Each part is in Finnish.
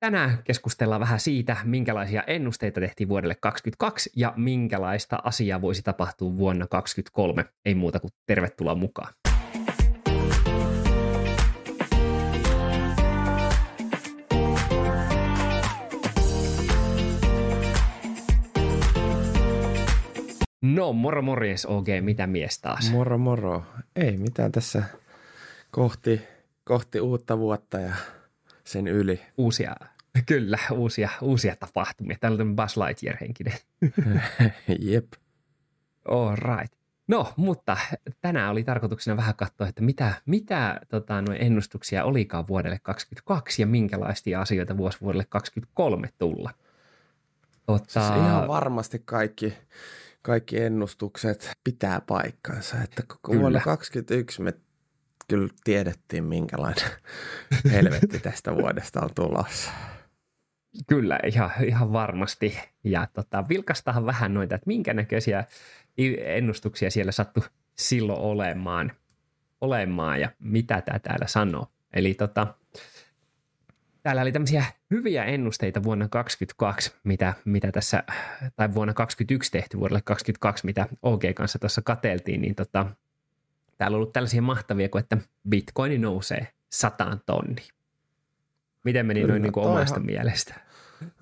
tänään keskustellaan vähän siitä, minkälaisia ennusteita tehtiin vuodelle 2022 ja minkälaista asiaa voisi tapahtua vuonna 2023. Ei muuta kuin tervetuloa mukaan. No, moro morjes OG, mitä mies taas? Moro moro. Ei mitään tässä kohti, kohti uutta vuotta ja sen yli. Uusia, kyllä, uusia, uusia tapahtumia. Täällä on Buzz Lightyear henkinen. Jep. All right. No, mutta tänään oli tarkoituksena vähän katsoa, että mitä, mitä tota, noin ennustuksia olikaan vuodelle 2022 ja minkälaisia asioita vuosi vuodelle 2023 tulla. Tota... Siis ihan varmasti kaikki, kaikki ennustukset pitää paikkansa. Että kyllä. vuonna 2021 me kyllä tiedettiin, minkälainen helvetti tästä vuodesta on tulossa. Kyllä, ihan, ihan varmasti. Ja tota, vilkastahan vähän noita, että minkä näköisiä ennustuksia siellä sattui silloin olemaan, olemaan ja mitä tämä täällä sanoo. Eli tota, täällä oli tämmöisiä hyviä ennusteita vuonna 2022, mitä, mitä tässä, tai vuonna 2021 tehty vuodelle 2022, mitä OG kanssa tuossa kateltiin, niin tota, täällä on ollut tällaisia mahtavia kuin, että bitcoini nousee sataan tonni. Miten meni Kyllä, noin niin kuin omasta mielestä?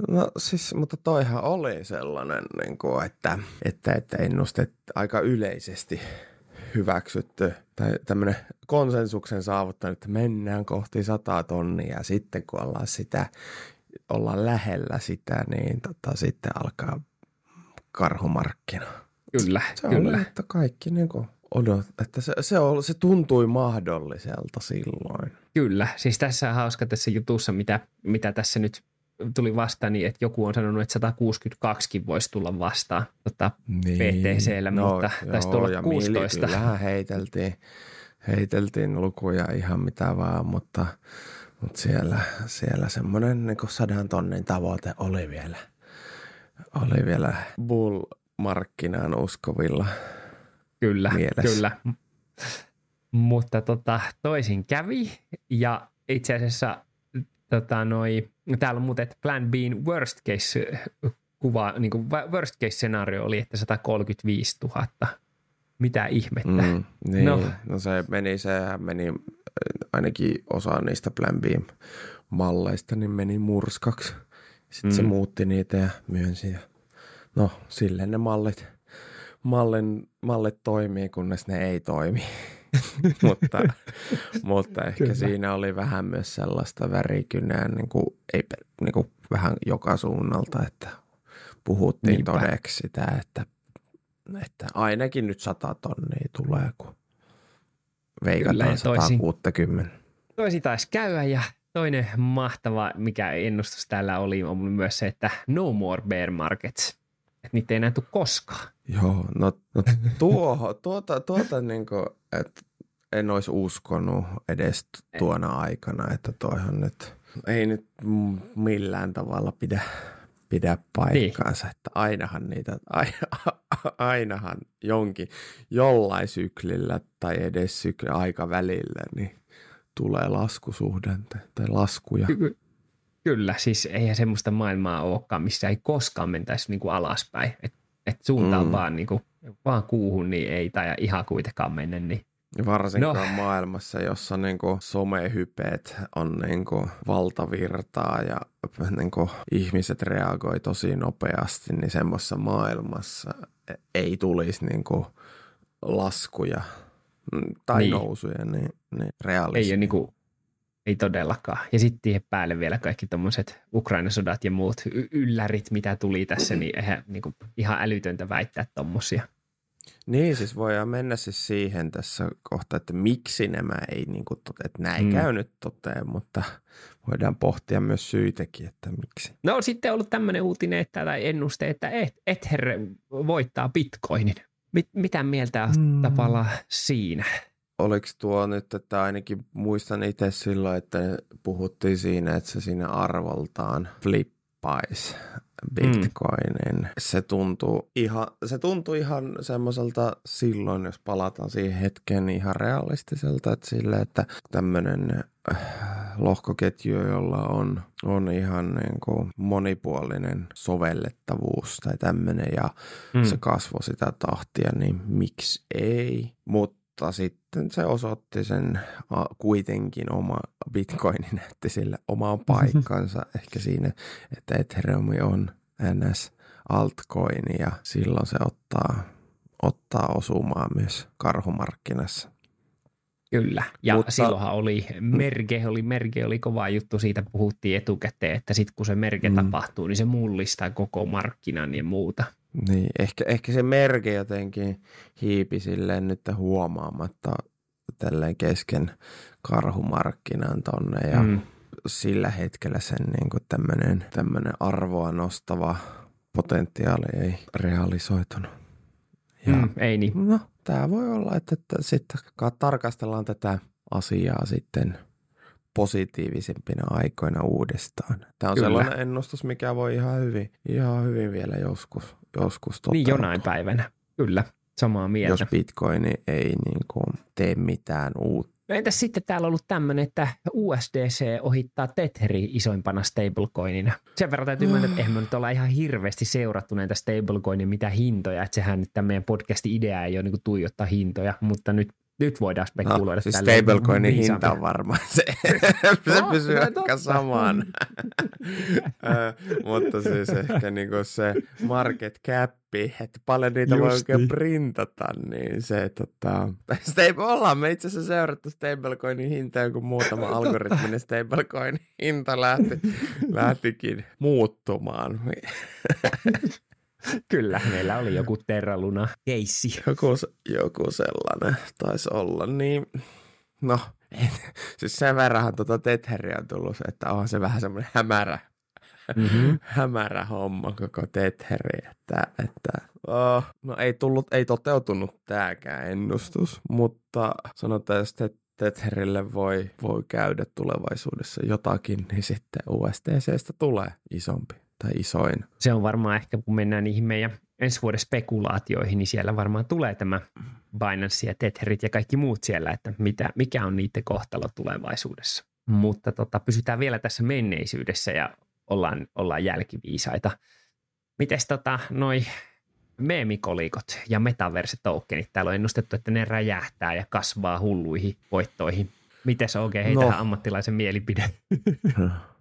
No siis, mutta toihan oli sellainen, niin kuin, että, että, että ennustet aika yleisesti hyväksytty tai tämmöinen konsensuksen saavuttanut, että mennään kohti sataa tonnia ja sitten kun ollaan sitä, ollaan lähellä sitä, niin tota, sitten alkaa karhumarkkina. Kyllä, se kyllä. Oli, että kaikki niin kuin odot, että se, se, oli, se tuntui mahdolliselta silloin. Kyllä, siis tässä on hauska tässä jutussa, mitä, mitä tässä nyt tuli vastaan, niin että joku on sanonut, että 162kin voisi tulla vastaan tota, niin. PTCllä, no, mutta joo, taisi tulla ja 16. Kyllähän heiteltiin, heiteltiin lukuja ihan mitä vaan, mutta, mutta siellä, siellä semmoinen niin sadan tonnin tavoite oli vielä, oli vielä bull-markkinaan uskovilla Kyllä, mielessä. kyllä. Mutta tota, toisin kävi ja itse asiassa tota, noi, täällä on muuten, että Plan B worst case kuva, niin kuin worst case scenario oli, että 135 000. Mitä ihmettä? Mm, niin, no. no. se meni, sehän meni ainakin osa niistä Plan B malleista, niin meni murskaksi. Sitten mm. se muutti niitä ja myönsi. Ja no, silleen ne mallit, mallin, mallit toimii, kunnes ne ei toimi. mutta, mutta ehkä Kyllä. siinä oli vähän myös sellaista värikynää, niin kuin, ei, niin kuin vähän joka suunnalta, että puhuttiin Niinpä. todeksi sitä, että, että ainakin nyt 100 tonnia tulee, kun veikataan 160. Toisi taisi käydä ja toinen mahtava, mikä ennustus täällä oli, on myös se, että no more bear markets. Että niitä ei enää tule koskaan. Joo, no, no tuo, tuota, tuota niin kuin, että en olisi uskonut edes tuona aikana, että toihan nyt ei nyt millään tavalla pidä, pidä paikkaansa, niin. että ainahan niitä, ainahan jonkin, jollain syklillä tai edes sykli aikavälillä, niin tulee laskusuhdente tai laskuja. Ky- kyllä, siis eihän semmoista maailmaa olekaan, missä ei koskaan mentäisi niin kuin alaspäin. Että et suuntaan mm. vaan, niin kuin, vaan kuuhun, niin ei tai ihan kuitenkaan mennä, niin Varsinkaan no. maailmassa, jossa niin kuin somehypeet on niin kuin valtavirtaa ja niin kuin ihmiset reagoi tosi nopeasti, niin semmoisessa maailmassa ei tulisi niin kuin laskuja tai niin. nousuja niin, niin realismi. Ei, niin kuin, ei todellakaan. Ja sitten päälle vielä kaikki tuommoiset Ukraina-sodat ja muut y- yllärit, mitä tuli tässä, niin eihän niin kuin, ihan älytöntä väittää tuommoisia. Niin, siis voidaan mennä siis siihen tässä kohtaa, että miksi nämä ei, niin kuin, että nämä ei mm. käynyt toteen, mutta voidaan pohtia myös syitäkin, että miksi. No sitten on ollut tämmöinen uutinen että, tai ennuste, että Ether voittaa bitcoinin. Mit, mitä mieltä mm. tavallaan siinä? Oliko tuo nyt, että ainakin muistan itse silloin, että puhuttiin siinä, että se siinä arvoltaan flippaisi bitcoinin. Mm. Se tuntuu ihan, se tuntuu ihan semmoiselta silloin, jos palataan siihen hetkeen, niin ihan realistiselta, että sille, että tämmöinen äh, lohkoketju, jolla on, on ihan niin kuin monipuolinen sovellettavuus tai tämmöinen ja mm. se kasvoi sitä tahtia, niin miksi ei? Mutta sitten se osoitti sen kuitenkin oma Bitcoin näytti sille omaan paikkansa ehkä siinä, että Ethereum on NS altcoin ja silloin se ottaa, ottaa osumaa myös karhumarkkinassa. Kyllä, ja Mutta... silloinhan oli merke, oli merke, oli kova juttu, siitä puhuttiin etukäteen, että sitten kun se merke mm. tapahtuu, niin se mullistaa koko markkinan ja muuta. Niin, ehkä, ehkä se merke jotenkin hiipi silleen nyt huomaamatta tälleen kesken karhumarkkinan tonne ja mm. sillä hetkellä sen niin tämmöinen, tämmöinen arvoa nostava potentiaali ei realisoitunut. Ja, mm, ei niin. No, tämä voi olla, että, että sitten tarkastellaan tätä asiaa sitten positiivisempina aikoina uudestaan. Tämä on Kyllä. sellainen ennustus, mikä voi ihan hyvin, ihan hyvin vielä joskus, joskus toteutua. Niin jonain päivänä, kyllä, samaa mieltä. Jos bitcoin ei niin kuin tee mitään uutta. No entäs sitten täällä on ollut tämmöinen, että USDC ohittaa Tetheri isoimpana stablecoinina. Sen verran täytyy myöntää, että eihän me nyt olla ihan hirveästi seurattu näitä stablecoinin mitä hintoja, että sehän nyt tämän meidän podcastin idea ei ole niin tuijottaa hintoja, mutta nyt nyt voidaan spekuloida. No, siis stablecoinin hinta on varmaan se. se no, pysyy no, aika samaan. mutta siis ehkä niinku se market cap, että paljon niitä Just voi oikein niin. printata, niin se, tota, stable, ollaan me itse asiassa seurattu stablecoinin hintaa, kun muutama algoritminen stablecoin hinta lähti, lähtikin muuttumaan. Kyllä, meillä oli joku Terra Luna keissi. Joku, joku sellainen taisi olla, niin no, en, siis sen verran tuota Tetheriä on tullut, että on se vähän semmoinen hämärä, mm-hmm. hämärä homma koko Tetheri, että, että oh, no ei tullut, ei toteutunut tämäkään ennustus, mutta sanotaan, että Tetherille voi, voi käydä tulevaisuudessa jotakin, niin sitten USDCstä tulee isompi tai isoin. Se on varmaan ehkä, kun mennään niihin meidän ensi vuoden spekulaatioihin, niin siellä varmaan tulee tämä Binance ja Tetherit ja kaikki muut siellä, että mitä, mikä on niiden kohtalo tulevaisuudessa. Mutta tota, pysytään vielä tässä menneisyydessä ja ollaan, ollaan jälkiviisaita. Mites tota, noi meemikolikot ja metaverse-tokenit, täällä on ennustettu, että ne räjähtää ja kasvaa hulluihin voittoihin. Miten se oikein heitä no. ammattilaisen mielipide?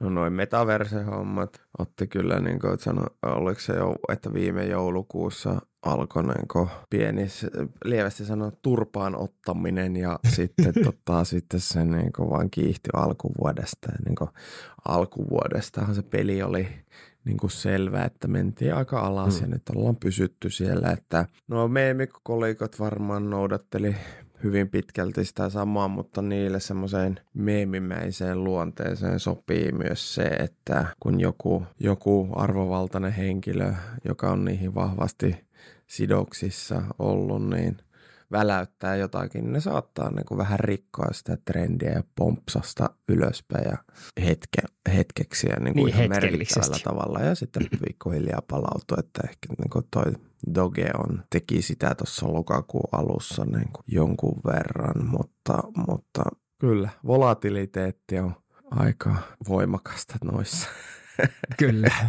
No noin metaverse-hommat otti kyllä, niin kuin, että sano, oliko se jo, että viime joulukuussa alkoi niin pieni, lievästi sanoa, turpaan ottaminen ja sitten, tota, sitten se niin kuin, vaan kiihtyi alkuvuodesta. Ja, niin kuin, alkuvuodestahan se peli oli niin kuin selvä, että mentiin aika alas mm. ja nyt ollaan pysytty siellä. Että no meemikolikot varmaan noudatteli hyvin pitkälti sitä samaa, mutta niille semmoiseen meemimäiseen luonteeseen sopii myös se, että kun joku, joku arvovaltainen henkilö, joka on niihin vahvasti sidoksissa ollut, niin väläyttää jotakin, niin ne saattaa niin kuin vähän rikkoa sitä trendiä ja pompsasta ylöspäin ja hetke, hetkeksi ja niin kuin niin, ihan merkittävällä tavalla ja sitten pikkuhiljaa palautuu, että ehkä niin kuin toi Doge on, teki sitä tuossa lokakuun alussa niin kuin jonkun verran, mutta, mutta kyllä volatiliteetti on aika voimakasta noissa. Kyllä.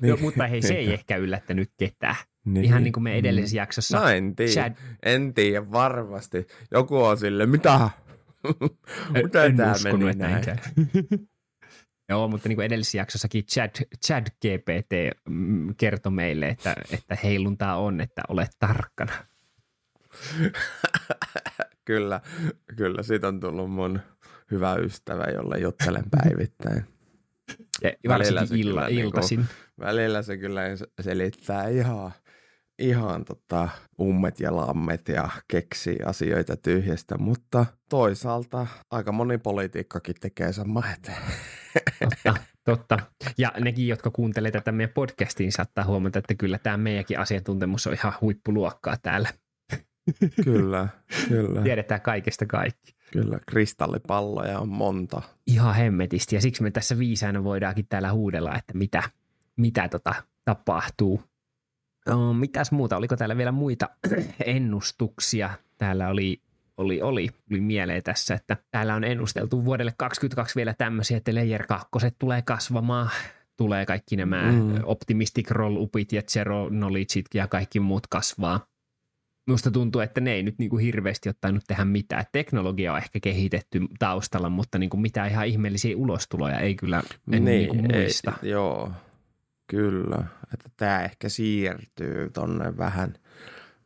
niin, no, mutta hei, se ei ehkä yllättänyt ketään. Niin. Ihan niin kuin me edellisessä jaksossa. No en tiedä, Chad... en tiedä varmasti. Joku on sille, mitä? mitä en tämä meni näin? Joo, mutta niin kuin edellisessä jaksossakin Chad, Chad GPT mm, kertoi meille, että, että heiluntaa on, että olet tarkkana. kyllä, kyllä. Siitä on tullut mun hyvä ystävä, jolle juttelen päivittäin. Ja välillä se illa, kyllä, iltasin. Niin kuin, välillä se kyllä selittää ihan, ihan tota, ummet ja lammet ja keksii asioita tyhjästä, mutta toisaalta aika moni politiikkakin tekee sama eteen. Totta, totta. Ja nekin, jotka kuuntelee tätä meidän podcastiin, saattaa huomata, että kyllä tämä meidänkin asiantuntemus on ihan huippuluokkaa täällä. Kyllä, kyllä. Tiedetään kaikesta kaikki. Kyllä, kristallipalloja on monta. Ihan hemmetisti ja siksi me tässä viisaana voidaankin täällä huudella, että mitä, mitä tota tapahtuu. No, mitäs muuta? Oliko täällä vielä muita ennustuksia? Täällä oli, oli, oli, oli mieleen tässä, että täällä on ennusteltu vuodelle 2022 vielä tämmöisiä, että Layer 2 tulee kasvamaan, tulee kaikki nämä mm. optimistic roll-upit ja zero knowledgeit ja kaikki muut kasvaa. Musta tuntuu, että ne ei nyt niin kuin hirveästi ottanut tehdä mitään. Teknologia on ehkä kehitetty taustalla, mutta niin kuin mitään ihan ihmeellisiä ulostuloja ei kyllä en niin, niin muista. Ei, joo, kyllä. Että tämä ehkä siirtyy tonne vähän,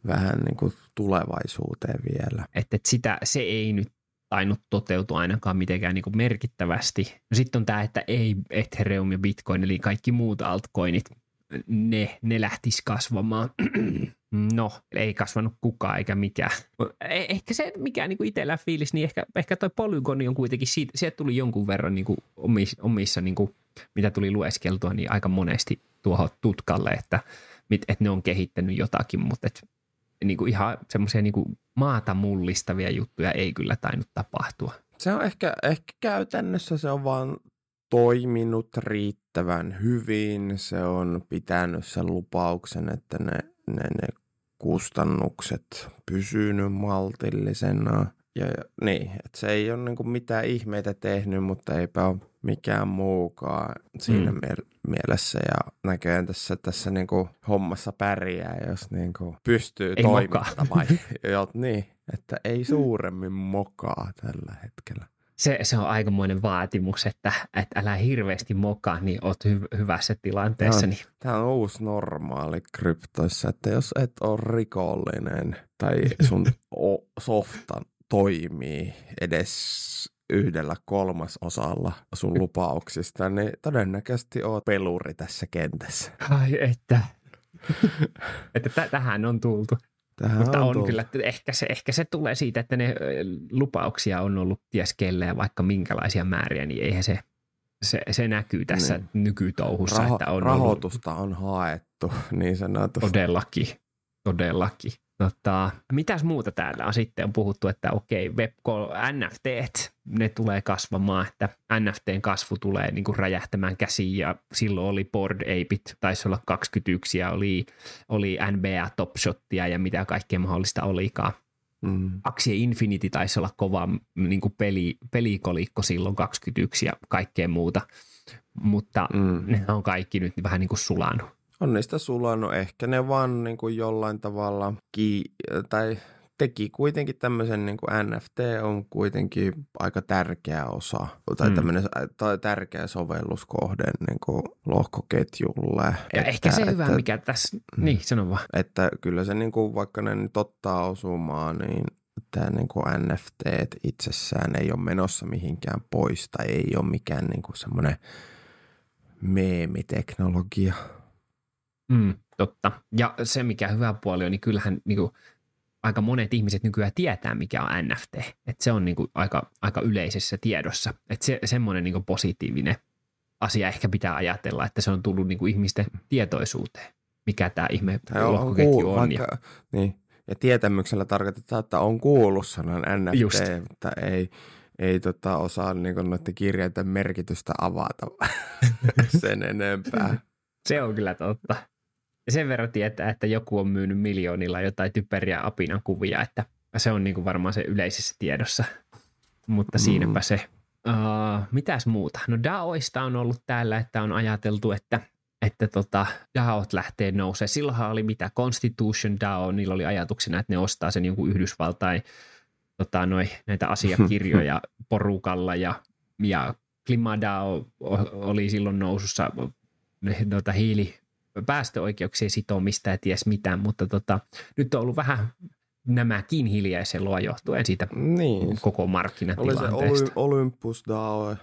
vähän niin kuin tulevaisuuteen vielä. Että, että sitä, se ei nyt tainnut toteutua ainakaan mitenkään niin kuin merkittävästi. No sitten on tämä, että ei Ethereum ja Bitcoin, eli kaikki muut altcoinit, ne, ne lähtis kasvamaan. No, ei kasvanut kukaan eikä mikään. Eh, ehkä se, mikä niin itsellä fiilis, niin ehkä, ehkä toi polygoni on kuitenkin, siitä, sieltä tuli jonkun verran niin kuin omissa, omissa niin kuin, mitä tuli lueskeltua, niin aika monesti tuohon tutkalle, että, että ne on kehittänyt jotakin, mutta et, niin kuin ihan semmoisia niin maata mullistavia juttuja ei kyllä tainnut tapahtua. Se on ehkä, ehkä käytännössä se on vaan toiminut riittävän hyvin. Se on pitänyt sen lupauksen, että ne, ne, ne kustannukset pysynyt maltillisena. Ja, ja niin, että se ei ole niin mitään ihmeitä tehnyt, mutta eipä ole mikään muukaan siinä mm. mielessä. Ja näköjään tässä, tässä niin kuin hommassa pärjää, jos niin kuin pystyy ei toimittamaan. niin, että ei suuremmin mokaa tällä hetkellä se, se on aikamoinen vaatimus, että, että älä hirveästi mokaa, niin oot hy, hyvässä tilanteessa. Tämä on, niin. tämä on uusi normaali kryptoissa, että jos et ole rikollinen tai sun softa toimii edes yhdellä kolmasosalla sun lupauksista, niin todennäköisesti oot peluri tässä kentässä. Ai että. että t- tähän on tultu. Tähän Mutta on, on kyllä, että ehkä se, ehkä se tulee siitä, että ne lupauksia on ollut ties ja vaikka minkälaisia määriä, niin eihän se, se, se näkyy tässä niin. nykytouhussa. Raho- että on rahoitusta ollut... on haettu, niin sanotusti. Todellakin, todellakin. Tota, mitäs muuta täällä on sitten? On puhuttu, että okei, web NFT, ne tulee kasvamaan, että NFTn kasvu tulee niin kuin räjähtämään käsiin ja silloin oli Board Apeit, taisi olla 21 ja oli, oli NBA Top Shotia ja mitä kaikkea mahdollista olikaan. Mm. Axie Infinity taisi olla kova niin kuin peli, pelikolikko silloin 21 ja kaikkea muuta, mutta mm. ne on kaikki nyt vähän niin kuin sulanut on niistä sulannut. Ehkä ne vaan niin kuin jollain tavalla ki- tai teki kuitenkin tämmöisen niin kuin NFT on kuitenkin aika tärkeä osa tai mm. tämmöinen tai tärkeä sovelluskohde niin kuin lohkoketjulle. Ja että, ehkä se että, hyvä, mikä tässä, mm. niin sano vaan. Että kyllä se niin kuin, vaikka ne nyt ottaa osumaan, niin tämä niin kuin NFT itsessään ei ole menossa mihinkään pois tai ei ole mikään niin kuin semmoinen meemiteknologia. Mm, totta. Ja se, mikä hyvä puoli on, niin kyllähän niin kuin, aika monet ihmiset nykyään tietää, mikä on NFT. Et se on niin kuin, aika, aika yleisessä tiedossa. Et se, semmoinen niin kuin, positiivinen asia ehkä pitää ajatella, että se on tullut niin kuin, ihmisten tietoisuuteen, mikä tämä ihme lohkoketju on. on vaikka, ja... niin. ja tietämyksellä tarkoitetaan, että on kuullut sanan NFT, Just. mutta ei, ei tota osaa niin noiden kirjaiden merkitystä avata sen enempää. Se on kyllä totta. Ja sen verran tietää, että joku on myynyt miljoonilla jotain typeriä apinan kuvia, että se on niin kuin varmaan se yleisessä tiedossa. Mutta mm. siinäpä se. Uh, mitäs muuta? No DAOista on ollut täällä, että on ajateltu, että että tota, DAOt lähtee nousemaan. Silloinhan oli mitä Constitution DAO, niillä oli ajatuksena, että ne ostaa sen jonkun Yhdysvaltain tota, noi, näitä asiakirjoja porukalla ja, ja DAO oli silloin nousussa noita hiili, päästöoikeuksien sitomista ja ties mitä, mutta tota, nyt on ollut vähän nämäkin hiljaisella johtuen siitä niin. koko markkinatilanteesta. Oli se Olympus DAO,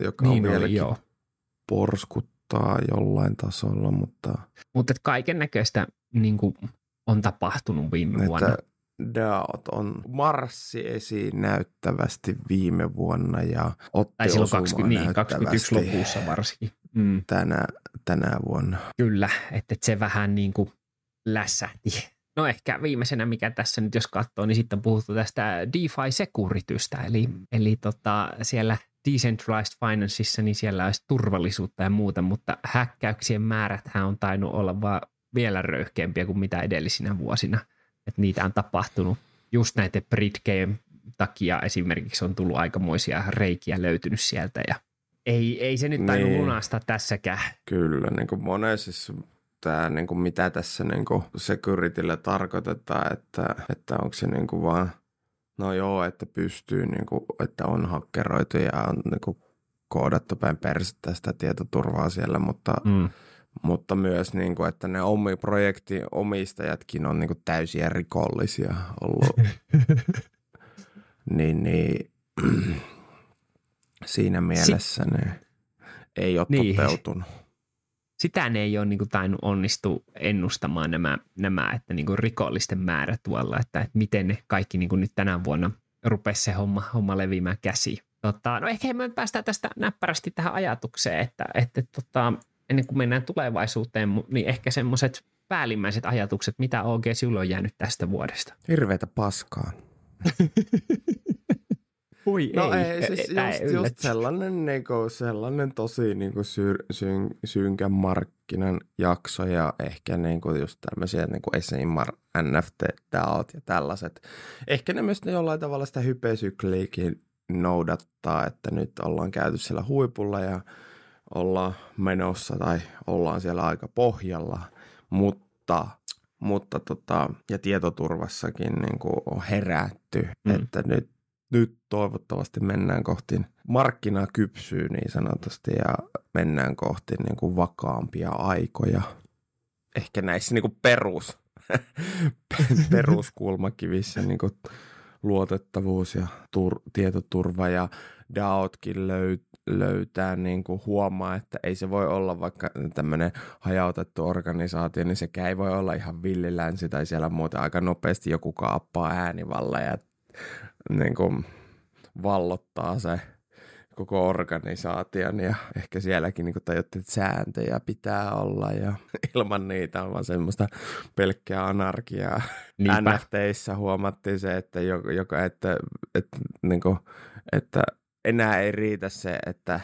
joka niin on vieläkin joo. porskuttaa jollain tasolla, mutta... Mutta kaiken näköistä niin on tapahtunut viime että vuonna. DAOt on marssi esiin näyttävästi viime vuonna ja otti tai silloin 20, niin, 21 lopussa varsinkin. Mm. Tänä, tänä vuonna. Kyllä, että se vähän niin kuin lässähti No ehkä viimeisenä, mikä tässä nyt jos katsoo, niin sitten on puhuttu tästä DeFi-sekuritystä, eli, eli tota, siellä Decentralized Financeissa, niin siellä olisi turvallisuutta ja muuta, mutta häkkäyksien määrät on tainnut olla vaan vielä röyhkeämpiä kuin mitä edellisinä vuosina. Että niitä on tapahtunut just näiden Britgame takia esimerkiksi on tullut aikamoisia reikiä löytynyt sieltä ja ei, ei se nyt tainnut niin. lunastaa tässäkään. Kyllä, niin kuin monessa tämä, niin kuin mitä tässä niin kuin securitylle tarkoitetaan, että, että onko se niin kuin vaan, no joo, että pystyy, niin kuin, että on hakkeroitu ja on niin kuin koodattu päin persettä sitä tietoturvaa siellä, mutta, mm. mutta myös, niin kuin, että ne omi projektin omistajatkin on niin kuin täysiä rikollisia ollut. niin, niin siinä mielessä si- ne ei ole niin. toteutunut sitä ne ei ole niin kuin, tainnut onnistu ennustamaan nämä, nämä että niin kuin rikollisten määrä tuolla, että, että miten ne kaikki niin kuin nyt tänä vuonna rupesi se homma, homma leviämään käsi. Tota, no ehkä me päästään tästä näppärästi tähän ajatukseen, että, että tota, ennen kuin mennään tulevaisuuteen, niin ehkä semmoiset päällimmäiset ajatukset, mitä OG sinulle on jäänyt tästä vuodesta? Hirveätä paskaa. Ui, no ei, ei, siis just, just sellainen, niinku, sellainen tosi niinku, syr, syn, synkän markkinan jakso ja ehkä niinku, just tämmöisiä niinku, esimar NFT, DAOt ja tällaiset. Ehkä ne myös ne jollain tavalla sitä hypesykliikin noudattaa, että nyt ollaan käyty siellä huipulla ja ollaan menossa tai ollaan siellä aika pohjalla, mutta mutta tota, ja tietoturvassakin niin kuin on herätty, mm. että nyt nyt toivottavasti mennään kohti markkinaa kypsyy niin sanotusti ja mennään kohti niin kuin vakaampia aikoja. Ehkä näissä niin kuin perus, peruskulmakivissä niin kuin luotettavuus ja tur, tietoturva ja DAOtkin löy- löytää, niin kuin huomaa, että ei se voi olla vaikka tämmöinen hajautettu organisaatio, niin sekään ei voi olla ihan villilänsi tai siellä muuten aika nopeasti joku kaappaa äänivalla ja niin kuin vallottaa se koko organisaation ja ehkä sielläkin niin tajuttiin, että sääntöjä pitää olla ja ilman niitä on vaan semmoista pelkkää anarkiaa. Niinpä. NFTissä huomattiin se, että, joka, että, että, niin kuin, että enää ei riitä se, että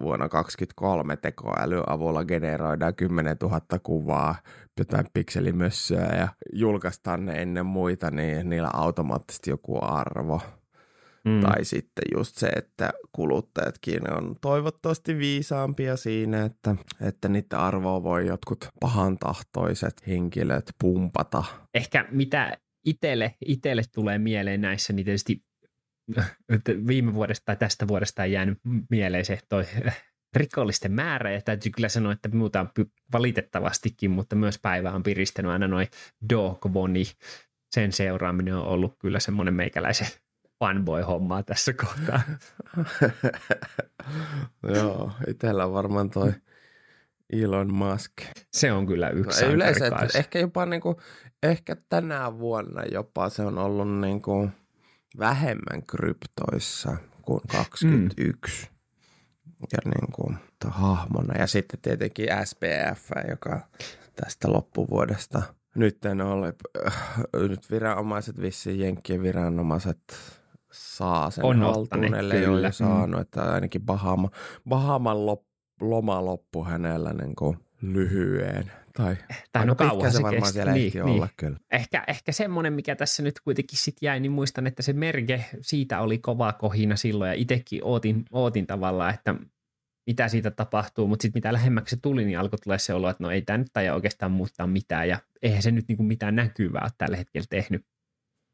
vuonna 2023 tekoälyn avulla generoidaan 10 000 kuvaa, jotain pikselimössöä ja julkaistaan ne ennen muita, niin niillä automaattisesti joku arvo. Mm. Tai sitten just se, että kuluttajatkin on toivottavasti viisaampia siinä, että, että niitä arvoa voi jotkut pahantahtoiset henkilöt pumpata. Ehkä mitä itselle, itselle tulee mieleen näissä, niin tietysti viime vuodesta tai tästä vuodesta ei jäänyt mieleen se toi rikollisten määrä, ja täytyy kyllä sanoa, että muuta on valitettavastikin, mutta myös päivä on piristänyt aina noin Dogvoni. Sen seuraaminen on ollut kyllä semmoinen meikäläisen fanboy-hommaa tässä kohtaa. Joo, itsellä on varmaan toi Elon Musk. Se on kyllä yksi no, yleensä, ehkä jopa niinku, ehkä tänä vuonna jopa se on ollut niinku vähemmän kryptoissa kuin 21. Mm. Ja niin kuin, hahmona. Ja sitten tietenkin SPF, joka tästä loppuvuodesta nyt en ole, äh, nyt viranomaiset, vissiin Jenkkien viranomaiset saa sen on haltuun, ellei ole jo saanut, mm. että ainakin Bahama, Bahaman lop, loma loppu hänellä niin kuin lyhyen. Tai, tai no kauan se varmaan siellä niin, niin. olla kyllä. Ehkä, ehkä semmoinen, mikä tässä nyt kuitenkin sit jäi, niin muistan, että se merge, siitä oli kova kohina silloin ja itsekin ootin, ootin tavallaan, että mitä siitä tapahtuu, mutta sitten mitä lähemmäksi se tuli, niin alkoi tulla se olo, että no ei tämä nyt tai oikeastaan muuttaa mitään ja eihän se nyt niinku mitään näkyvää ole tällä hetkellä tehnyt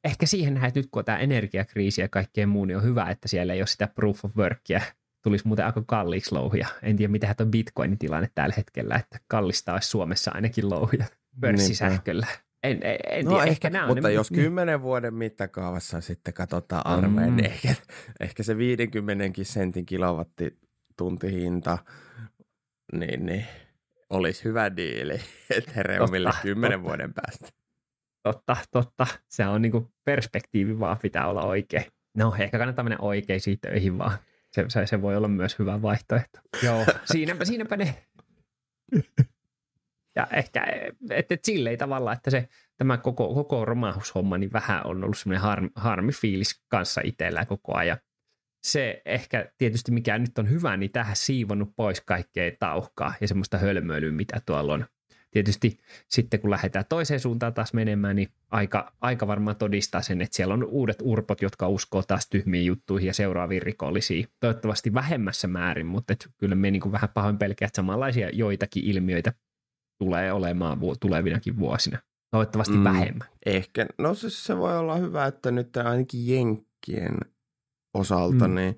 ehkä siihen nähdään, että nyt kun on tämä energiakriisi ja kaikkeen muu, niin on hyvä, että siellä ei ole sitä proof of workia. Tulisi muuten aika kalliiksi louhia. En tiedä, mitä on Bitcoinin tilanne tällä hetkellä, että kallista olisi Suomessa ainakin louhia pörssisähköllä. En, en, en no tiedä, ehkä, ehkä mutta ne, jos niin. kymmenen vuoden mittakaavassa sitten katsotaan arveen, mm. niin ehkä, ehkä se 50 sentin kilowattituntihinta, niin, niin olisi hyvä diili Ethereumille kymmenen vuoden päästä. Totta, totta. Se on niinku perspektiivi vaan pitää olla oikein. No, ehkä kannattaa mennä oikeisiin töihin vaan. Se, se, se voi olla myös hyvä vaihtoehto. Joo, siinäpä, siinäpä ne. Ja ehkä, että et silleen tavalla, että se tämä koko, koko romahushomma niin vähän on ollut semmoinen harmi, harmifiilis kanssa itsellä koko ajan. Se ehkä tietysti mikä nyt on hyvä, niin tähän siivonnut pois kaikkea tauhkaa ja semmoista hölmöilyä, mitä tuolla on tietysti sitten kun lähdetään toiseen suuntaan taas menemään, niin aika, aika varmaan todistaa sen, että siellä on uudet urpot, jotka uskoo taas tyhmiin juttuihin ja seuraaviin rikollisiin. Toivottavasti vähemmässä määrin, mutta et kyllä me niin vähän pahoin pelkää, että samanlaisia joitakin ilmiöitä tulee olemaan tulevinakin vuosina. Toivottavasti mm, vähemmän. Ehkä. No siis se voi olla hyvä, että nyt ainakin Jenkkien osalta mm. niin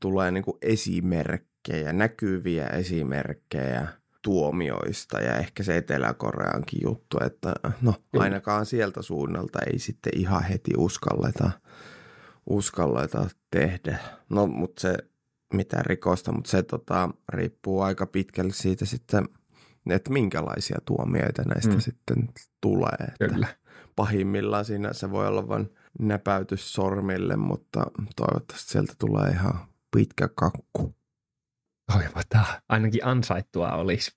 tulee niin kuin esimerkkejä, näkyviä esimerkkejä – tuomioista ja ehkä se Etelä-Koreankin juttu, että no ainakaan sieltä suunnalta ei sitten ihan heti uskalleta, uskalleta tehdä. No mutta se mitä rikosta, mutta se tota, riippuu aika pitkälle siitä sitten, että minkälaisia tuomioita näistä mm. sitten tulee. Että Kyllä. Pahimmillaan siinä se voi olla vain näpäytys sormille, mutta toivottavasti sieltä tulee ihan pitkä kakku toivotaan. Ainakin ansaittua olisi.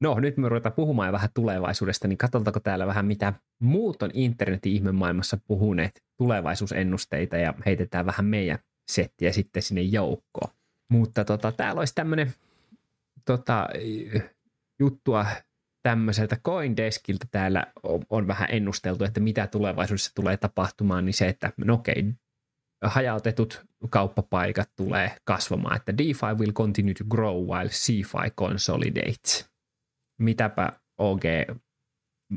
No, nyt me ruvetaan puhumaan vähän tulevaisuudesta, niin katsotaanko täällä vähän mitä muut on internetin ihmemaailmassa puhuneet tulevaisuusennusteita ja heitetään vähän meidän settiä sitten sinne joukkoon. Mutta tota, täällä olisi tämmöinen tota, juttua tämmöiseltä Coindeskiltä täällä on, on vähän ennusteltu, että mitä tulevaisuudessa tulee tapahtumaan, niin se, että no okei, hajautetut kauppapaikat tulee kasvamaan, että DeFi will continue to grow while CeFi consolidates. Mitäpä OG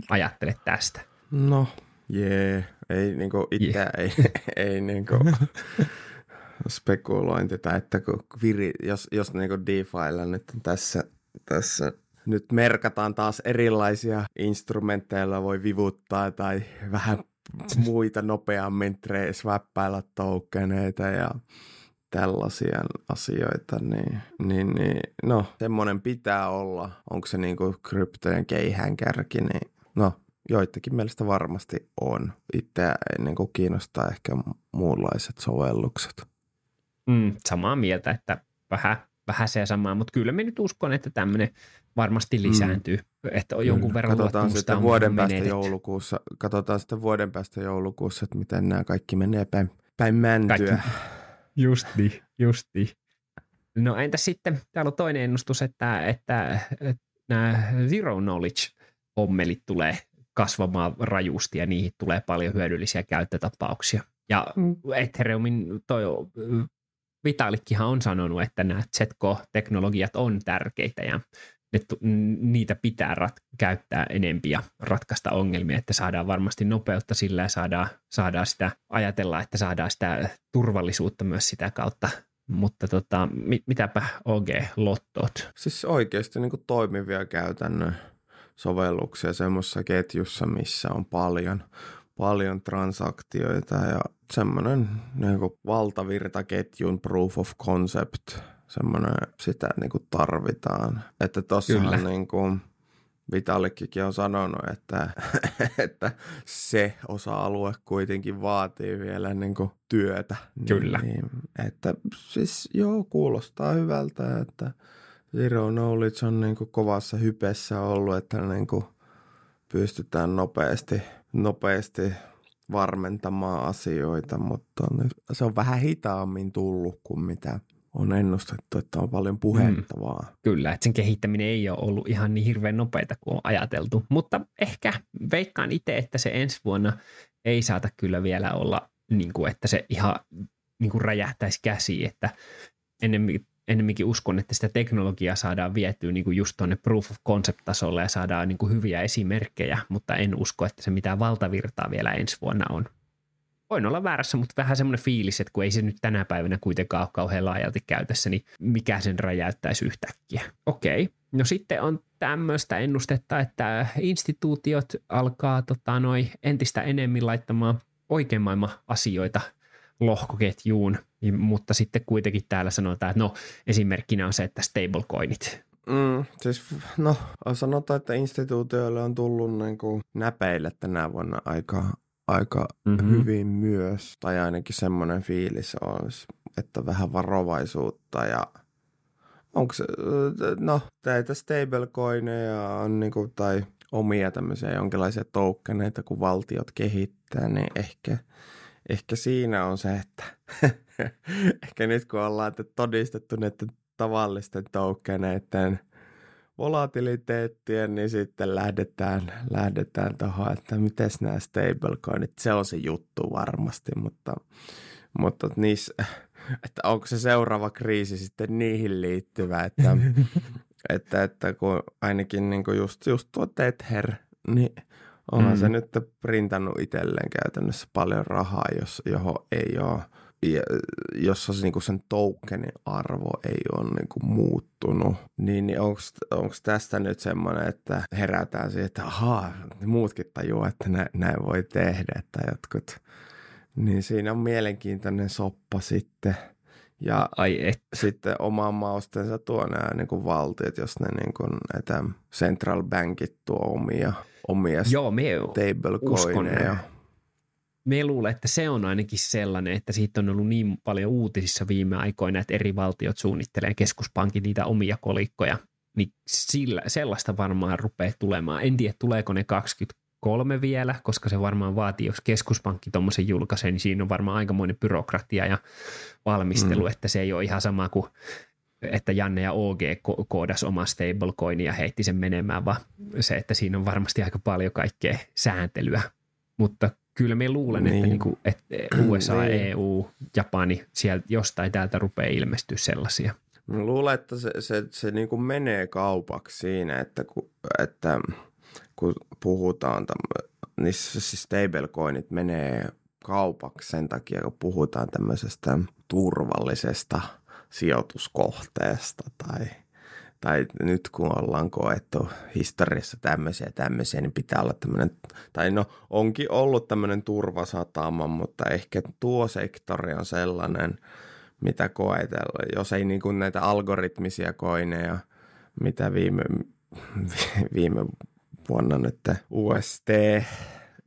ajattelet tästä? No, jee, yeah. ei niinku itse, yeah. ei, ei niinku spekulointita, että kun viri, jos, jos niinku DeFilla nyt tässä, tässä nyt merkataan taas erilaisia instrumentteja, voi vivuttaa tai vähän muita nopeammin swappailla tokeneita ja tällaisia asioita, niin, niin, niin no, semmoinen pitää olla. Onko se niin kuin kryptojen keihäänkärki, niin no, joitakin mielestä varmasti on. Itseä niin kuin kiinnostaa ehkä muunlaiset sovellukset. Mm, samaa mieltä, että vähän, vähän se samaa, mutta kyllä me nyt uskon, että tämmöinen varmasti mm. lisääntyy. Mm. Että on jonkun verran katsotaan sitten vuoden päästä joulukuussa, katsotaan sitten vuoden päästä joulukuussa, että miten nämä kaikki menee päin, päin mäntyä. Kaikki Justi, justi. No entä sitten, täällä on toinen ennustus, että, että, että nämä zero knowledge hommelit tulee kasvamaan rajusti ja niihin tulee paljon hyödyllisiä käyttötapauksia. Ja mm. Ethereumin toi Vitalikkihan on sanonut, että nämä ZK-teknologiat on tärkeitä ja ne, niitä pitää rat, käyttää enempi ja ratkaista ongelmia, että saadaan varmasti nopeutta sillä ja saadaan, saadaan sitä ajatella, että saadaan sitä turvallisuutta myös sitä kautta. Mutta tota, mit, mitäpä OG Lottot? Siis oikeasti niin toimivia käytännön sovelluksia semmoisessa ketjussa, missä on paljon, paljon transaktioita ja semmoinen niin valtavirtaketjun proof of concept – semmoinen, sitä niin kuin tarvitaan. Että tossahan niin kuin Vitalikkikin on sanonut, että, että se osa-alue kuitenkin vaatii vielä niin kuin työtä. Kyllä. Niin, että siis joo, kuulostaa hyvältä, että Zero Knowledge on niin kuin kovassa hypessä ollut, että niin kuin pystytään nopeasti, nopeasti varmentamaan asioita, mutta se on vähän hitaammin tullut kuin mitä on ennustettu, että on paljon puhetta mm. Kyllä, että sen kehittäminen ei ole ollut ihan niin hirveän nopeita kuin on ajateltu, mutta ehkä veikkaan itse, että se ensi vuonna ei saata kyllä vielä olla niin kuin, että se ihan niin kuin räjähtäisi käsiin, että ennemmin, ennemminkin uskon, että sitä teknologiaa saadaan vietyä niin kuin just tuonne proof of concept-tasolle ja saadaan niin kuin hyviä esimerkkejä, mutta en usko, että se mitään valtavirtaa vielä ensi vuonna on voin olla väärässä, mutta vähän semmoinen fiilis, että kun ei se nyt tänä päivänä kuitenkaan ole kauhean laajalti käytössä, niin mikä sen räjäyttäisi yhtäkkiä. Okei, no sitten on tämmöistä ennustetta, että instituutiot alkaa tota, noi entistä enemmän laittamaan oikein maailman asioita lohkoketjuun, niin, mutta sitten kuitenkin täällä sanotaan, että no esimerkkinä on se, että stablecoinit. Mm, siis no, sanotaan, että instituutioille on tullut niin kuin näpeille tänä vuonna aika, aika mm-hmm. hyvin myös, tai ainakin semmoinen fiilis olisi, että vähän varovaisuutta ja onko se, no näitä stablecoineja on niinku, tai omia tämmöisiä jonkinlaisia toukkeneita, kun valtiot kehittää, niin ehkä, ehkä siinä on se, että ehkä nyt kun ollaan todistettu näiden tavallisten toukkeneiden volatiliteettia, niin sitten lähdetään, lähdetään tuohon, että miten nämä stablecoinit, se on se juttu varmasti, mutta, mutta niissä, että onko se seuraava kriisi sitten niihin liittyvä, että, että, että kun ainakin niin kuin just, just tuo Tether, niin onhan mm. se nyt printannut itselleen käytännössä paljon rahaa, jos, johon ei ole – jossa se, niin kuin sen tokenin arvo ei ole niin kuin muuttunut, niin, niin onko tästä nyt semmoinen, että herätään siihen, että ahaa, muutkin tajuaa, että näin, näin voi tehdä, että jotkut, niin siinä on mielenkiintoinen soppa sitten. Ja Ai et. sitten omaan maustensa tuo nämä niin kuin valtiot, jos ne niin kuin, että central bankit tuo omia, omia Joo, stablecoineja me luulen, että se on ainakin sellainen, että siitä on ollut niin paljon uutisissa viime aikoina, että eri valtiot suunnittelee keskuspankin niitä omia kolikkoja, niin sillä, sellaista varmaan rupeaa tulemaan. En tiedä, tuleeko ne 23 vielä, koska se varmaan vaatii, jos keskuspankki tuommoisen julkaisee, niin siinä on varmaan aikamoinen byrokratia ja valmistelu, mm. että se ei ole ihan sama kuin että Janne ja OG koodas oma stablecoin ja heitti sen menemään, vaan se, että siinä on varmasti aika paljon kaikkea sääntelyä. Mutta kyllä me luulen, niin. että, niinku, että USA, niin. EU, Japani, sieltä jostain täältä rupeaa ilmestyä sellaisia. Mä luulen, että se, se, se niin kuin menee kaupaksi siinä, että, kun, että kun puhutaan, tämmö, niissä siis stablecoinit menee kaupaksi sen takia, kun puhutaan tämmöisestä turvallisesta sijoituskohteesta tai – tai nyt kun ollaan koettu historiassa tämmöisiä tämmöisiä, niin pitää olla tämmöinen, tai no onkin ollut tämmöinen turvasatama, mutta ehkä tuo sektori on sellainen, mitä koetella, jos ei niin kuin näitä algoritmisia koineja, mitä viime, viime vuonna nyt UST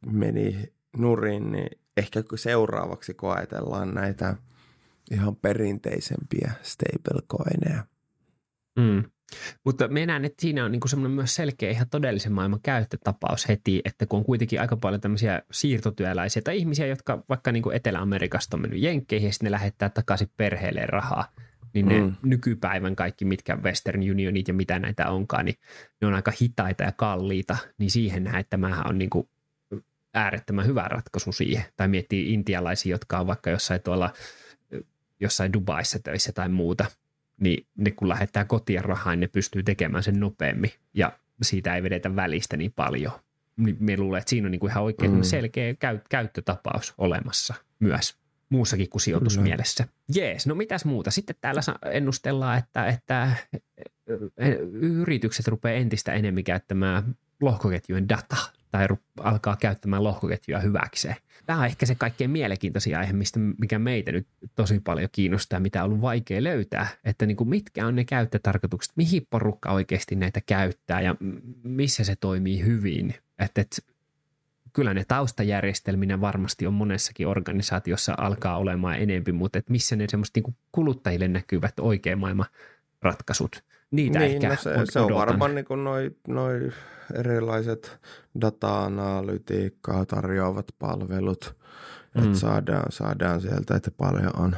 meni nurin, niin ehkä seuraavaksi koetellaan näitä ihan perinteisempiä stablecoineja. Mm. Mutta me näen, että siinä on niin semmoinen myös selkeä ihan todellisen maailman käyttötapaus heti, että kun on kuitenkin aika paljon tämmöisiä siirtotyöläisiä tai ihmisiä, jotka vaikka niin kuin Etelä-Amerikasta on mennyt jenkkeihin ja sitten ne lähettää takaisin perheelle rahaa, niin ne mm. nykypäivän kaikki, mitkä Western Unionit ja mitä näitä onkaan, niin ne on aika hitaita ja kalliita, niin siihen näen, että tämähän on niin kuin äärettömän hyvä ratkaisu siihen. Tai miettii intialaisia, jotka on vaikka jossain tuolla jossain Dubaissa töissä tai muuta, niin ne kun lähettää kotiin rahaa, niin ne pystyy tekemään sen nopeammin ja siitä ei vedetä välistä niin paljon. Niin me luulen, että siinä on niin kuin ihan oikein mm. selkeä käy- käyttötapaus olemassa myös muussakin kuin sijoitusmielessä. Jees, no mitäs muuta? Sitten täällä ennustellaan, että, että yritykset rupeaa entistä enemmän käyttämään lohkoketjujen data tai alkaa käyttämään lohkoketjuja hyväkseen. Tämä on ehkä se kaikkein mielenkiintoisin aihe, mistä, mikä meitä nyt tosi paljon kiinnostaa, mitä on ollut vaikea löytää, että niin kuin mitkä on ne käyttötarkoitukset, mihin porukka oikeasti näitä käyttää ja missä se toimii hyvin. Että, että kyllä ne taustajärjestelminä varmasti on monessakin organisaatiossa alkaa olemaan enempi, mutta että missä ne semmoista niin kuluttajille näkyvät oikein maailman ratkaisut. Niitä niin, ehkä no se, se on varmaan niin kuin noi, noi erilaiset data-analytiikkaa tarjoavat palvelut, mm. että saadaan, saadaan sieltä, että paljon on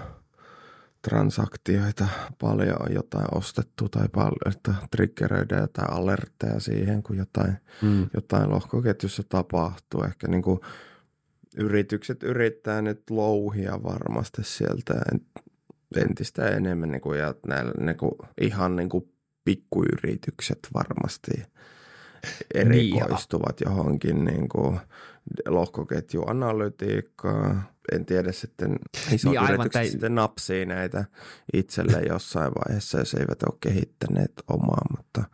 transaktioita, paljon on jotain ostettu tai paljon, että triggeröidään jotain alertteja siihen, kun jotain, mm. jotain lohkoketjussa tapahtuu. Ehkä niin kuin yritykset yrittää nyt louhia varmasti sieltä entistä enemmän niin kuin, ja näillä, niin kuin, ihan niin kuin pikkuyritykset varmasti erikoistuvat niin, johonkin niin kuin lohkoketjuanalytiikkaan. En tiedä sitten, isot niin, yritykset tai... sitten napsii näitä itselle jossain vaiheessa, jos eivät ole kehittäneet omaa, mutta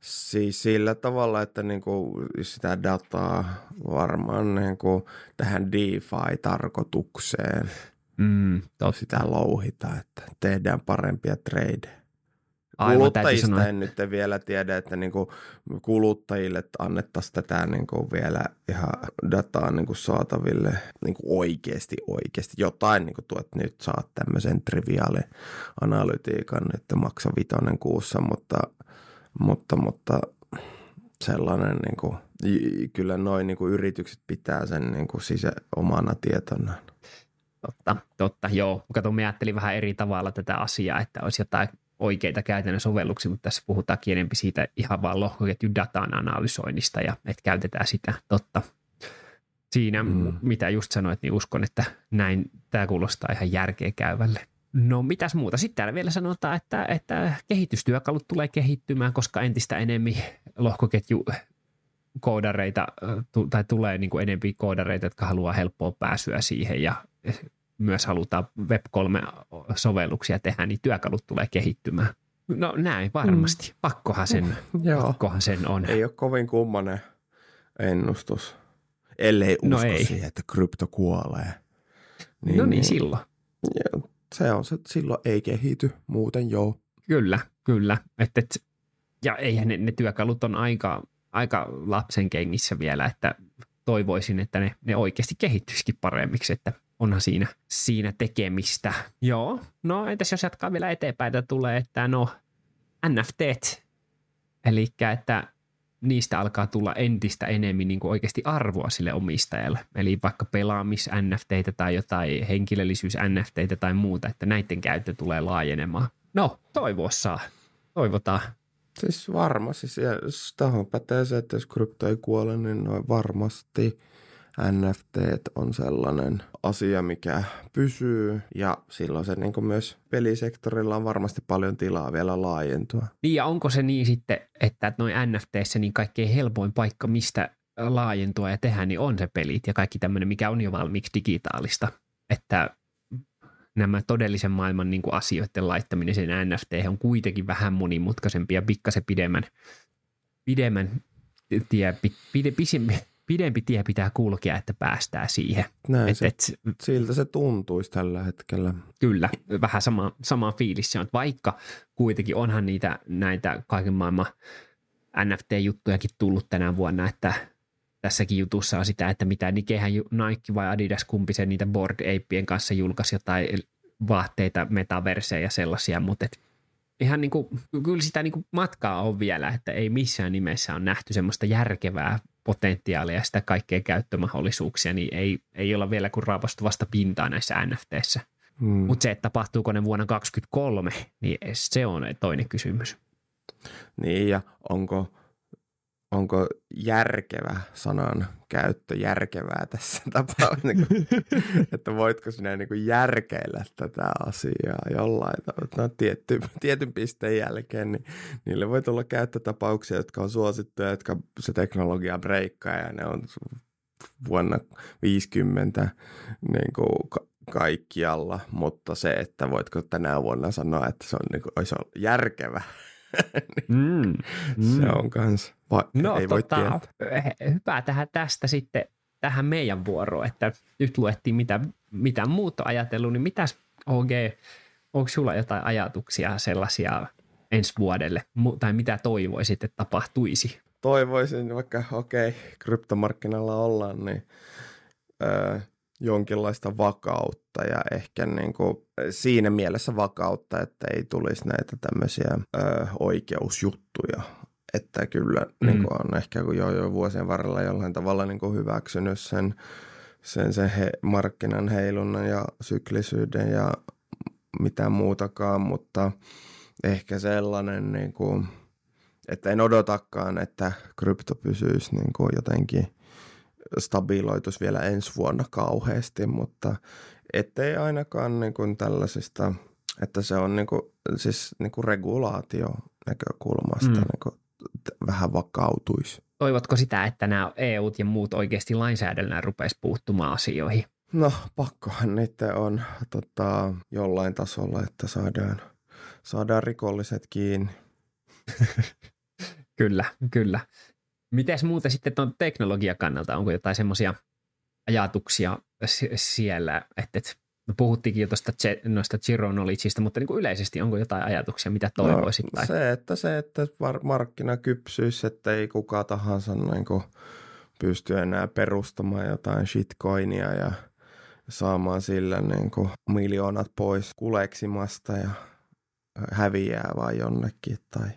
siis sillä tavalla, että niin kuin sitä dataa varmaan niin kuin tähän DeFi-tarkoitukseen – mm, sitä louhita, että tehdään parempia tradeja. Aivan, Kuluttajista sanoa, en nyt vielä tiedä, että niinku kuluttajille annettaisiin tätä niinku vielä ihan dataa niinku saataville niinku oikeasti oikeasti. Jotain niinku tuot nyt saat tämmöisen triviaali analytiikan, että maksa vitonen kuussa, mutta, mutta, mutta sellainen niinku, kyllä noin niinku yritykset pitää sen niinku sisä omana tietona. Totta, totta, joo. Kato, me ajattelin vähän eri tavalla tätä asiaa, että olisi jotain oikeita käytännön sovelluksia, mutta tässä puhutaan enemmän siitä ihan vaan lohkoketjudatan analysoinnista ja että käytetään sitä totta. Siinä, mm. mitä just sanoit, niin uskon, että näin tämä kuulostaa ihan järkeä käyvälle. No mitäs muuta? Sitten täällä vielä sanotaan, että, että kehitystyökalut tulee kehittymään, koska entistä enemmän lohkoketju koodareita tai tulee niin kuin enempi koodareita, jotka haluaa helppoa pääsyä siihen ja myös halutaan Web3-sovelluksia tehdä, niin työkalut tulee kehittymään. No näin varmasti. Mm. Pakkohan sen, Joo. pakkohan sen on. Ei ole kovin kummanen ennustus, ellei no usko no ei. siihen, että krypto kuolee. Niin, no niin, niin silloin. Se on se, silloin ei kehity, muuten joo. Kyllä, kyllä. Et, et, ja eihän ne, ne työkalut on aika, aika lapsen kengissä vielä, että toivoisin, että ne, ne oikeasti kehittyisikin paremmiksi, että onhan siinä, siinä tekemistä. Joo, no entäs jos jatkaa vielä eteenpäin, että tulee, että no NFT, eli että niistä alkaa tulla entistä enemmän niin kuin oikeasti arvoa sille omistajalle. Eli vaikka pelaamis NFTitä tai jotain henkilöllisyys NFTitä tai muuta, että näiden käyttö tulee laajenemaan. No, toivossa. Toivotaan. Siis varmasti. Siis tähän pätee se, että jos krypto ei kuole, niin noin varmasti – NFT on sellainen asia, mikä pysyy ja silloin se niin kuin myös pelisektorilla on varmasti paljon tilaa vielä laajentua. Niin ja onko se niin sitten, että noin NFTissä niin kaikkein helpoin paikka, mistä laajentua ja tehdä, niin on se pelit ja kaikki tämmöinen, mikä on jo valmiiksi digitaalista. Että nämä todellisen maailman niin kuin asioiden laittaminen sen NFT on kuitenkin vähän monimutkaisempi ja pikkasen pidemmän, pidemmän tie, pide, pisimmin, pidempi tie pitää kulkea, että päästään siihen. Näin et, se, et, siltä se tuntuisi tällä hetkellä. Kyllä, vähän sama, sama fiilis se on. Vaikka kuitenkin onhan niitä näitä kaiken maailman NFT-juttujakin tullut tänä vuonna, että tässäkin jutussa on sitä, että mitä Nikehän Nike vai Adidas kumpi se niitä Board Apeen kanssa julkaisi jotain vaatteita, metaverseja ja sellaisia, mutta et ihan niin kuin, kyllä sitä niin kuin matkaa on vielä, että ei missään nimessä on nähty semmoista järkevää potentiaalia ja sitä kaikkea käyttömahdollisuuksia, niin ei, ei olla vielä kuin raapastu vasta pintaa näissä NFTissä. Hmm. Mutta se, että tapahtuuko ne vuonna 2023, niin se on toinen kysymys. Niin, ja onko onko järkevä sanan käyttö järkevää tässä tapauksessa, niin että voitko sinä niin kuin järkeillä tätä asiaa jollain tavalla. No, tietty, tietyn pisteen jälkeen, niin niille voi tulla käyttötapauksia, jotka on suosittuja, jotka se teknologia breikkaa ja ne on vuonna 50 niin kuin kaikkialla, mutta se, että voitko tänä vuonna sanoa, että se on niin kuin, olisi järkevä mm, mm. Se on kans, va- no, ei voi tota, Hyvä tähän tästä sitten tähän meidän vuoroon, että nyt luettiin mitä, mitä muut on ajatellut, niin mitäs OG, onko sulla jotain ajatuksia sellaisia ensi vuodelle, tai mitä toivoisit, että tapahtuisi? Toivoisin, vaikka okei, okay, kryptomarkkinalla ollaan, niin öö, jonkinlaista vakautta ja ehkä niin kuin siinä mielessä vakautta, että ei tulisi näitä tämmöisiä ö, oikeusjuttuja. Että kyllä mm. niin kuin on ehkä jo, jo vuosien varrella jollain tavalla niin kuin hyväksynyt sen, sen, sen he, markkinan heilunnan ja syklisyyden ja mitään muutakaan, mutta ehkä sellainen, niin kuin, että en odotakaan, että krypto pysyisi niin kuin jotenkin – stabiloitus vielä ensi vuonna kauheasti, mutta ettei ainakaan niin kuin tällaisista, että se on niin kuin, siis niin kuin regulaatio näkökulmasta mm. niin kuin vähän vakautuisi. Toivotko sitä, että nämä EU ja muut oikeasti lainsäädännöllä rupeaisi puuttumaan asioihin? No pakkohan niitä on tota, jollain tasolla, että saadaan, saadaan rikolliset kiinni. kyllä, kyllä. Miten muuten sitten tuon teknologian kannalta, onko jotain semmoisia ajatuksia siellä, että, että No puhuttiinkin jo tuosta noista Zero Knowledgeista, mutta niin kuin yleisesti onko jotain ajatuksia, mitä toivoisit? No, se, että se, että markkina kypsyisi, että ei kuka tahansa niin kuin pysty enää perustamaan jotain shitcoinia ja saamaan sillä niin kuin miljoonat pois kuleksimasta ja häviää vaan jonnekin tai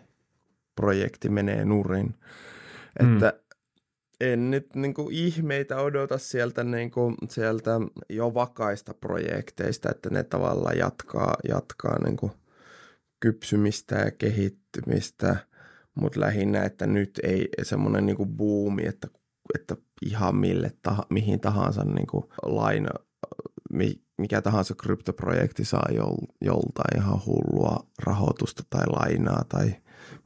projekti menee nurin. Mm. Että en nyt niin kuin ihmeitä odota sieltä, niin kuin, sieltä jo vakaista projekteista, että ne tavallaan jatkaa, jatkaa niin kuin kypsymistä ja kehittymistä, mutta lähinnä, että nyt ei semmoinen niin kuin buumi, että, että ihan mille tah, mihin tahansa niin kuin laina, mikä tahansa kryptoprojekti saa jol, joltain ihan hullua rahoitusta tai lainaa tai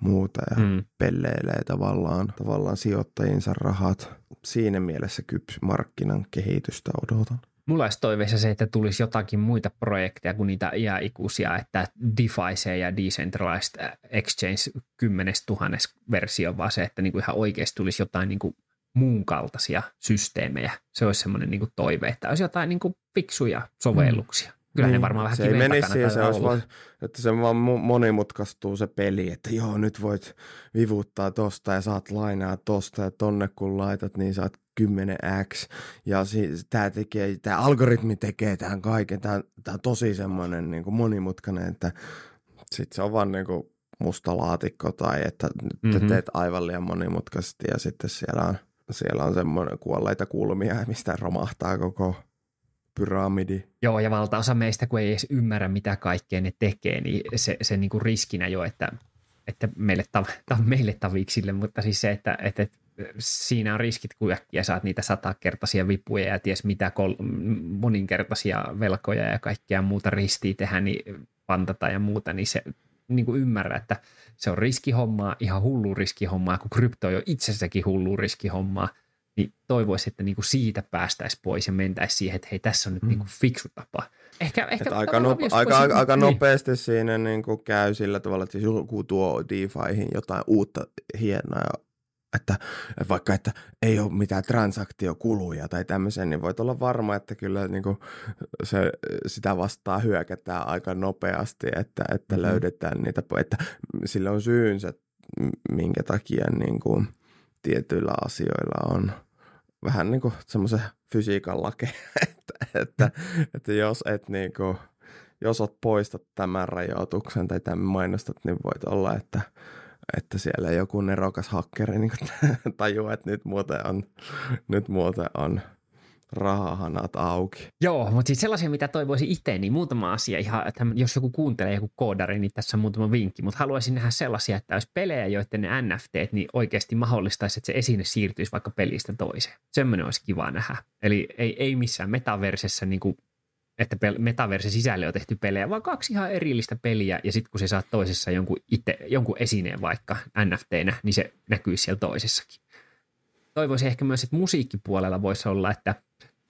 muuta ja mm. pelleilee tavallaan, tavallaan sijoittajinsa rahat. Siinä mielessä kypsy markkinan kehitystä odotan. Mulla olisi toiveissa se, että tulisi jotakin muita projekteja kuin niitä iäikuisia, että DeFi ja Decentralized Exchange 10 000 versio, vaan se, että niin kuin ihan oikeasti tulisi jotain niin kuin muun kaltaisia systeemejä. Se olisi semmoinen niin kuin toive, että olisi jotain niin kuin fiksuja sovelluksia. Mm. Kyllä niin, ne varmaan vähän Se ei menisi siihen, se olisi vaan, että se vaan monimutkaistuu se peli, että joo, nyt voit vivuttaa tosta ja saat lainaa tosta ja tonne kun laitat, niin saat 10x ja si- tämä tekee, tämä algoritmi tekee tämän kaiken. Tämä, tämä on tosi semmoinen niin kuin monimutkainen, että sitten se on vaan niin kuin musta laatikko tai että mm-hmm. teet aivan liian monimutkaisesti ja sitten siellä on, siellä on semmoinen kuolleita kulmia, mistä romahtaa koko pyramidi. Joo, ja valtaosa meistä, kun ei edes ymmärrä, mitä kaikkea ne tekee, niin se, se niin kuin riskinä jo, että, että meille, tav, tav, meille taviksille, mutta siis se, että, että siinä on riskit, kun äkkiä saat niitä satakertaisia vipuja ja ties mitä kol, moninkertaisia velkoja ja kaikkea muuta ristiin tehdä, niin pantata ja muuta, niin se niin kuin ymmärrä, että se on riskihommaa, ihan hullu riskihommaa, kun krypto on jo itsessäkin hullu riskihommaa, niin toivoisi, että niinku siitä päästäisiin pois ja mentäisiin siihen, että hei, tässä on nyt mm. niinku fiksu tapa. Ehkä, ehkä aika, no, aika, aika, aika niin. nopeasti siinä niinku käy sillä tavalla, että joku tuo DeFihin jotain uutta hienoa, että vaikka että ei ole mitään transaktiokuluja tai tämmöisen, niin voit olla varma, että kyllä niin kuin se, sitä vastaa hyökätään aika nopeasti, että, että mm-hmm. löydetään niitä, että sillä on syynsä, minkä takia niin kuin – tietyillä asioilla on vähän niin kuin semmoisen fysiikan lake, että, että, että jos et niin kuin, jos oot poistat tämän rajoituksen tai tämän mainostat, niin voit olla, että, että siellä joku nerokas hakkeri niin tajuaa, että nyt muuten on, nyt muuten on rahahanat auki. Joo, mutta siis sellaisia, mitä toivoisin itse, niin muutama asia ihan, että jos joku kuuntelee joku koodari, niin tässä on muutama vinkki, mutta haluaisin nähdä sellaisia, että olisi pelejä, joiden ne NFT niin oikeasti mahdollistaisi, että se esine siirtyisi vaikka pelistä toiseen. Semmoinen olisi kiva nähdä. Eli ei, ei missään metaversessä niin kuin että metaverse sisälle on tehty pelejä, vaan kaksi ihan erillistä peliä, ja sitten kun se saa toisessa jonkun, itse, jonkun esineen vaikka NFTnä, niin se näkyy siellä toisessakin. Toivoisin ehkä myös, että musiikkipuolella voisi olla, että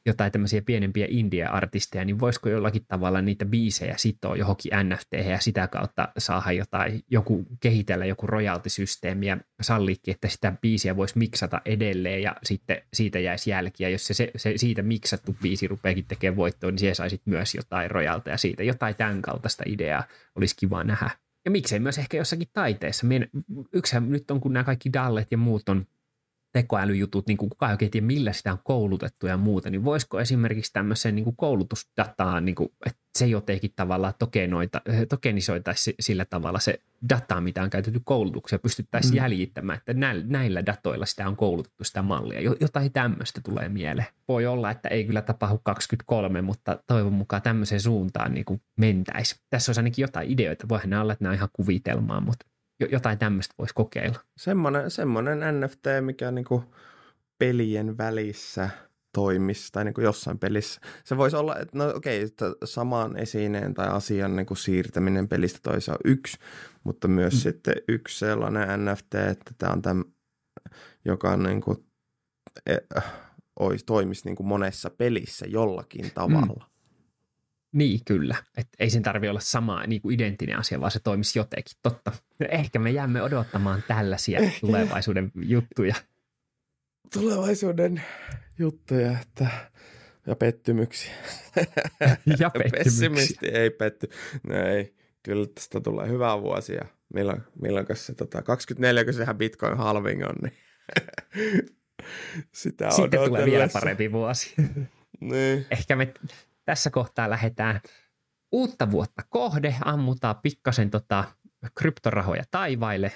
jotain tämmöisiä pienempiä indie-artisteja, niin voisiko jollakin tavalla niitä biisejä sitoa johonkin NFT ja sitä kautta saada jotain, joku, kehitellä joku royaltisysteemi ja salliikin, että sitä biisiä voisi miksata edelleen ja sitten siitä jäisi jälkiä. Jos se, se, siitä miksattu biisi rupeakin tekemään voittoa, niin siellä saisit myös jotain rojalteja siitä. Jotain tämän kaltaista ideaa olisi kiva nähdä. Ja miksei myös ehkä jossakin taiteessa. Yksihän nyt on, kun nämä kaikki dallet ja muut on tekoälyjutut, niin kuin kukaan ei oikein tiedä, millä sitä on koulutettu ja muuta, niin voisiko esimerkiksi tämmöiseen niin kuin koulutusdataan, niin kuin, että se jotenkin tavallaan tokenoita, tokenisoitaisi sillä tavalla se data, mitä on käytetty koulutukseen, pystyttäisiin mm. jäljittämään, että näillä, näillä datoilla sitä on koulutettu sitä mallia. Jotain tämmöistä tulee mieleen. Voi olla, että ei kyllä tapahdu 23, mutta toivon mukaan tämmöiseen suuntaan niin mentäisi. Tässä olisi ainakin jotain ideoita. Voihan olla, että nämä on ihan kuvitelmaa, mutta jotain tämmöistä voisi kokeilla. Semmoinen, semmoinen NFT, mikä niinku pelien välissä toimisi tai niin kuin jossain pelissä. Se voisi olla, että no okei, että saman esineen tai asian niin kuin siirtäminen pelistä toiseen on yksi, mutta myös mm. sitten yksi sellainen NFT, että tämä on tämä, joka on niin kuin, e, olisi, toimisi niin kuin monessa pelissä jollakin tavalla. Mm. Niin, kyllä. Et ei sen tarvi olla sama niin kuin identtinen asia, vaan se toimisi jotenkin. Totta. No ehkä me jäämme odottamaan tällaisia ehkä. tulevaisuuden juttuja. Tulevaisuuden juttuja, että ja pettymyksiä. ja pettymyksiä. Pessimisti ei petty. No ei, kyllä tästä tulee hyvää vuosia. Milloin, milloin se tota, 24, kun sehän Bitcoin halving on, niin sitä Sitten tulee vielä parempi vuosi. niin. Ehkä me tässä kohtaa lähdetään uutta vuotta kohde, ammutaan pikkasen tota, kryptorahoja taivaille,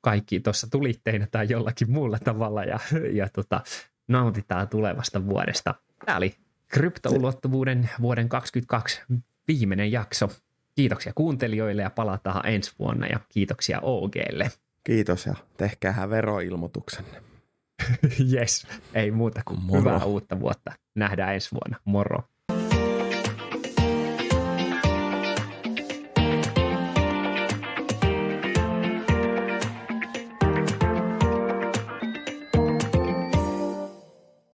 kaikki tuossa tulitteina tai jollakin muulla tavalla ja, ja tota, nautitaan tulevasta vuodesta. Tämä oli kryptoulottuvuuden vuoden 2022 viimeinen jakso. Kiitoksia kuuntelijoille ja palataan ensi vuonna ja kiitoksia OGlle. Kiitos ja tehkäähän veroilmoituksenne. yes, ei muuta kuin Moro. hyvää uutta vuotta. Nähdään ensi vuonna. Moro.